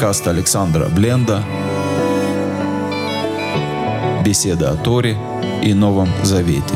Подкаст Александра Бленда. Беседа о Торе и Новом Завете.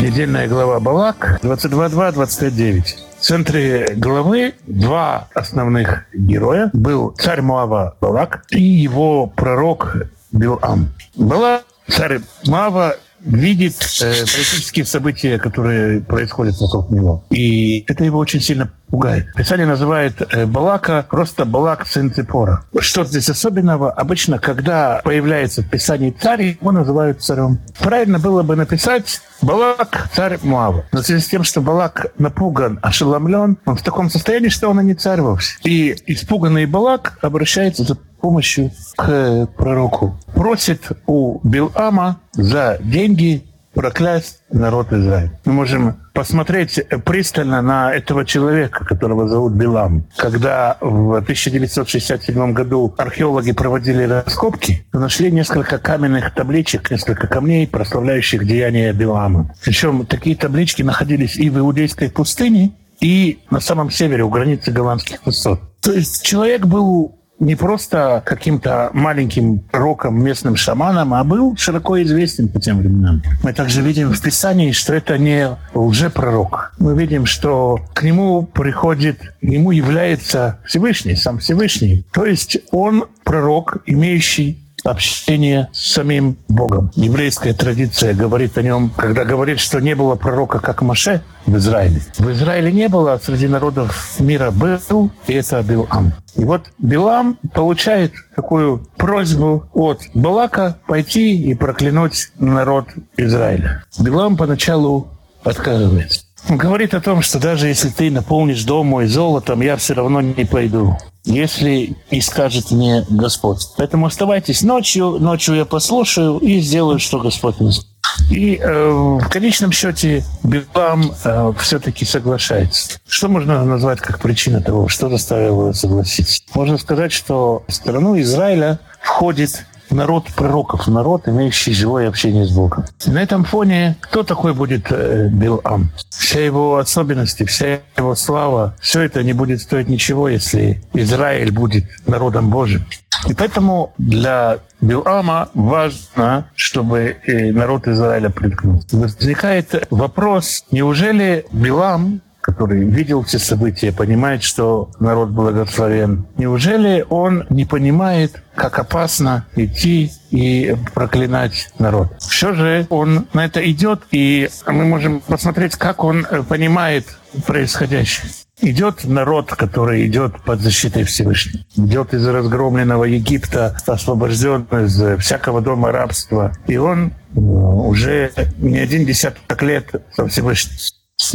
Недельная глава Балак 22.2, В центре главы два основных героя. Был царь Муава Балак и его пророк Билам. Балак, царь Муава, видит э, политические события, которые происходят вокруг него. И это его очень сильно пугает. Писание называет э, Балака просто Балак сын Ципора. Что здесь особенного? Обычно, когда появляется в Писании царь, его называют царем. Правильно было бы написать Балак царь Муава. Но в связи с тем, что Балак напуган, ошеломлен, он в таком состоянии, что он и не царь вовсе. И испуганный Балак обращается за помощью к пророку. Просит у Билама за деньги проклясть народ Израиля. Мы можем посмотреть пристально на этого человека, которого зовут Билам. Когда в 1967 году археологи проводили раскопки, то нашли несколько каменных табличек, несколько камней, прославляющих деяния Билама. Причем такие таблички находились и в Иудейской пустыне, и на самом севере, у границы голландских высот. То есть человек был не просто каким-то маленьким роком, местным шаманом, а был широко известен по тем временам. Мы также видим в Писании, что это не лжепророк. Мы видим, что к нему приходит, ему является Всевышний, сам Всевышний. То есть он пророк, имеющий общение с самим Богом. Еврейская традиция говорит о нем, когда говорит, что не было пророка, как Маше в Израиле. В Израиле не было, а среди народов мира был, и это Билам. И вот Билам получает такую просьбу от Балака пойти и проклянуть народ Израиля. Билам поначалу отказывается. Он говорит о том, что даже если ты наполнишь дом мой золотом, я все равно не пойду если и скажет мне Господь. Поэтому оставайтесь ночью, ночью я послушаю и сделаю, что Господь мне и э, в конечном счете Билам э, все-таки соглашается. Что можно назвать как причина того, что заставило его согласиться? Можно сказать, что в страну Израиля входит народ пророков, народ, имеющий живое общение с Богом. На этом фоне кто такой будет э, Билам? Вся его особенности, вся его слава, все это не будет стоить ничего, если Израиль будет народом Божьим. И поэтому для Билама важно, чтобы народ Израиля приткнулся. Возникает вопрос, неужели Билам который видел все события, понимает, что народ благословен. Неужели он не понимает, как опасно идти и проклинать народ? Все же он на это идет, и мы можем посмотреть, как он понимает происходящее. Идет народ, который идет под защитой Всевышнего. Идет из разгромленного Египта, освобожден из всякого дома рабства. И он э, уже не один десяток лет со Всевышним.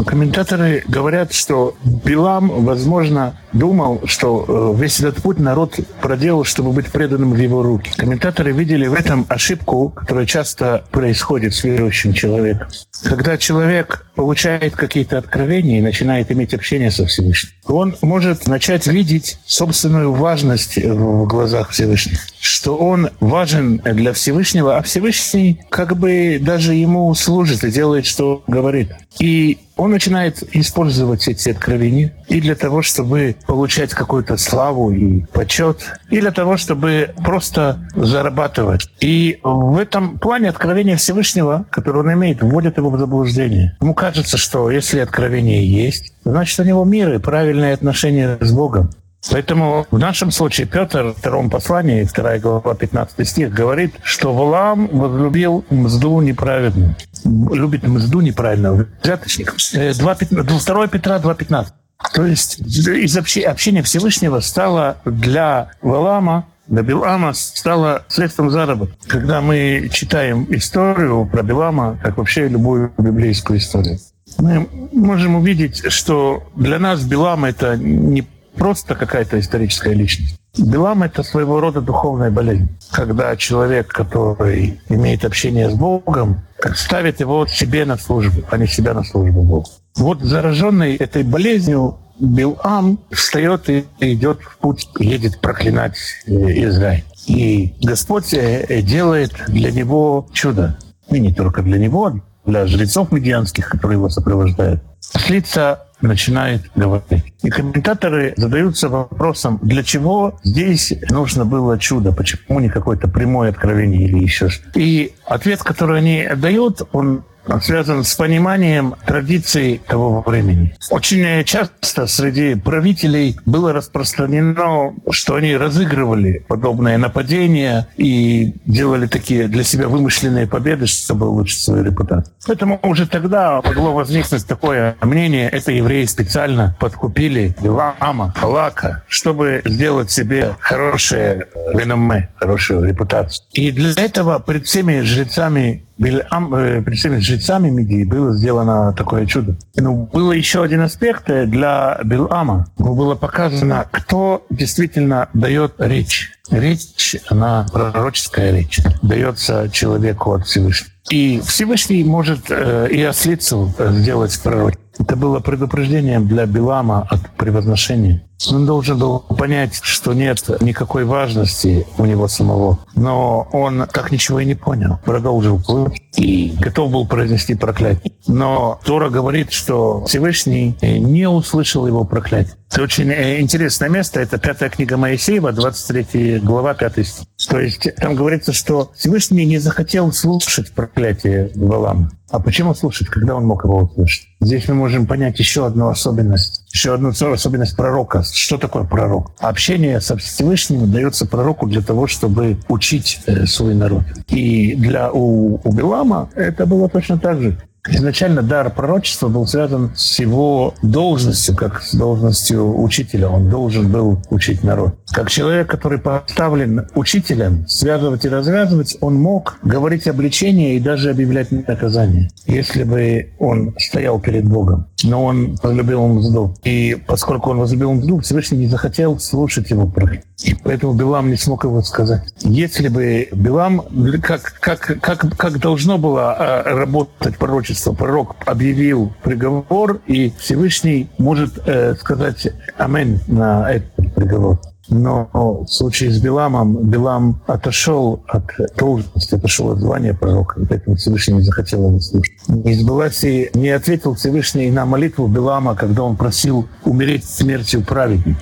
Комментаторы говорят, что Билам, возможно, думал, что э, весь этот путь народ проделал, чтобы быть преданным в его руки. Комментаторы видели в этом ошибку, которая часто происходит с верующим человеком. Когда человек получает какие-то откровения и начинает иметь общение со Всевышним, он может начать видеть собственную важность в глазах Всевышнего, что он важен для Всевышнего, а Всевышний как бы даже ему служит и делает, что говорит. И он начинает использовать эти откровения и для того, чтобы получать какую-то славу и почет, и для того, чтобы просто зарабатывать. И в этом плане откровение Всевышнего, которое он имеет, вводит его в заблуждение. Ему кажется, что если откровение есть, значит, у него мир и правильные отношения с Богом. Поэтому в нашем случае Петр в втором послании, 2 глава 15 стих, говорит, что Валам возлюбил мзду неправедную. Любит мзду неправильную, взяточников. 2, 2 Петра 2.15. То есть из общения Всевышнего стало для Валама для Билама стало средством заработка. Когда мы читаем историю про Билама, как вообще любую библейскую историю, мы можем увидеть, что для нас Билам это не просто какая-то историческая личность. Билам — это своего рода духовная болезнь. Когда человек, который имеет общение с Богом, ставит его себе на службу, а не себя на службу Богу. Вот зараженный этой болезнью Билам встает и идет в путь, едет проклинать э, Израиль. И Господь э, делает для него чудо. И не только для него, для жрецов медианских, которые его сопровождают. ослица начинает говорить. И комментаторы задаются вопросом, для чего здесь нужно было чудо, почему не какое-то прямое откровение или еще что И ответ, который они дают, он связан с пониманием традиций того времени. Очень часто среди правителей было распространено, что они разыгрывали подобные нападения и делали такие для себя вымышленные победы, чтобы улучшить свою репутацию. Поэтому уже тогда могло возникнуть такое мнение, это евреи специально подкупили Вилама, Лака, чтобы сделать себе хорошее реноме, хорошую репутацию. И для этого перед всеми жрецами Бильам, э, жрецами Мидии было сделано такое чудо. Но ну, был еще один аспект для Билама. Было показано, кто действительно дает речь. Речь, она пророческая речь, дается человеку от Всевышнего. И Всевышний может э, и ослицу сделать пророк. Это было предупреждением для Билама от превозношения. Он должен был понять, что нет никакой важности у него самого. Но он так ничего и не понял. Продолжил плыть и готов был произнести проклятие. Но Тора говорит, что Всевышний не услышал его проклятие. Это очень э, интересное место. Это пятая книга Моисеева, 23 глава, 5 стих. То есть там говорится, что Всевышний не захотел слушать проклятие Валама. А почему слушать, когда он мог его услышать? Здесь мы можем понять еще одну особенность, еще одну особенность пророка. Что такое пророк? Общение со Всевышним дается пророку для того, чтобы учить э, свой народ. И для у, у Билама это было точно так же. Изначально дар пророчества был связан с его должностью, как с должностью учителя. Он должен был учить народ. Как человек, который поставлен учителем, связывать и развязывать, он мог говорить обличение и даже объявлять наказание, если бы он стоял перед Богом. Но он возлюбил мзду. И поскольку он возлюбил мзду, Всевышний не захотел слушать его проклятие. И поэтому Билам не смог его сказать. Если бы Билам, как, как, как, как должно было а, работать пророчество, пророк объявил приговор, и Всевышний может э, сказать «Амен» на этот приговор. Но в случае с Биламом, Билам отошел от должности, отошел от звания пророка, поэтому Всевышний не захотел его слушать. Не сбылась и не ответил Всевышний на молитву Билама, когда он просил умереть смертью праведника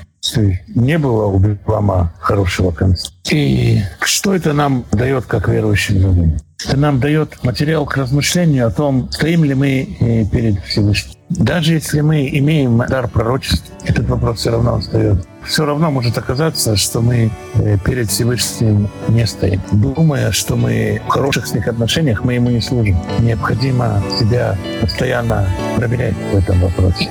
не было у Билама хорошего конца. И что это нам дает как верующим людям? Это нам дает материал к размышлению о том, стоим ли мы э, перед Всевышним. Даже если мы имеем дар пророчества, этот вопрос все равно остается. Все равно может оказаться, что мы э, перед Всевышним не стоим. Думая, что мы в хороших с них отношениях, мы ему не служим. Необходимо себя постоянно проверять в этом вопросе.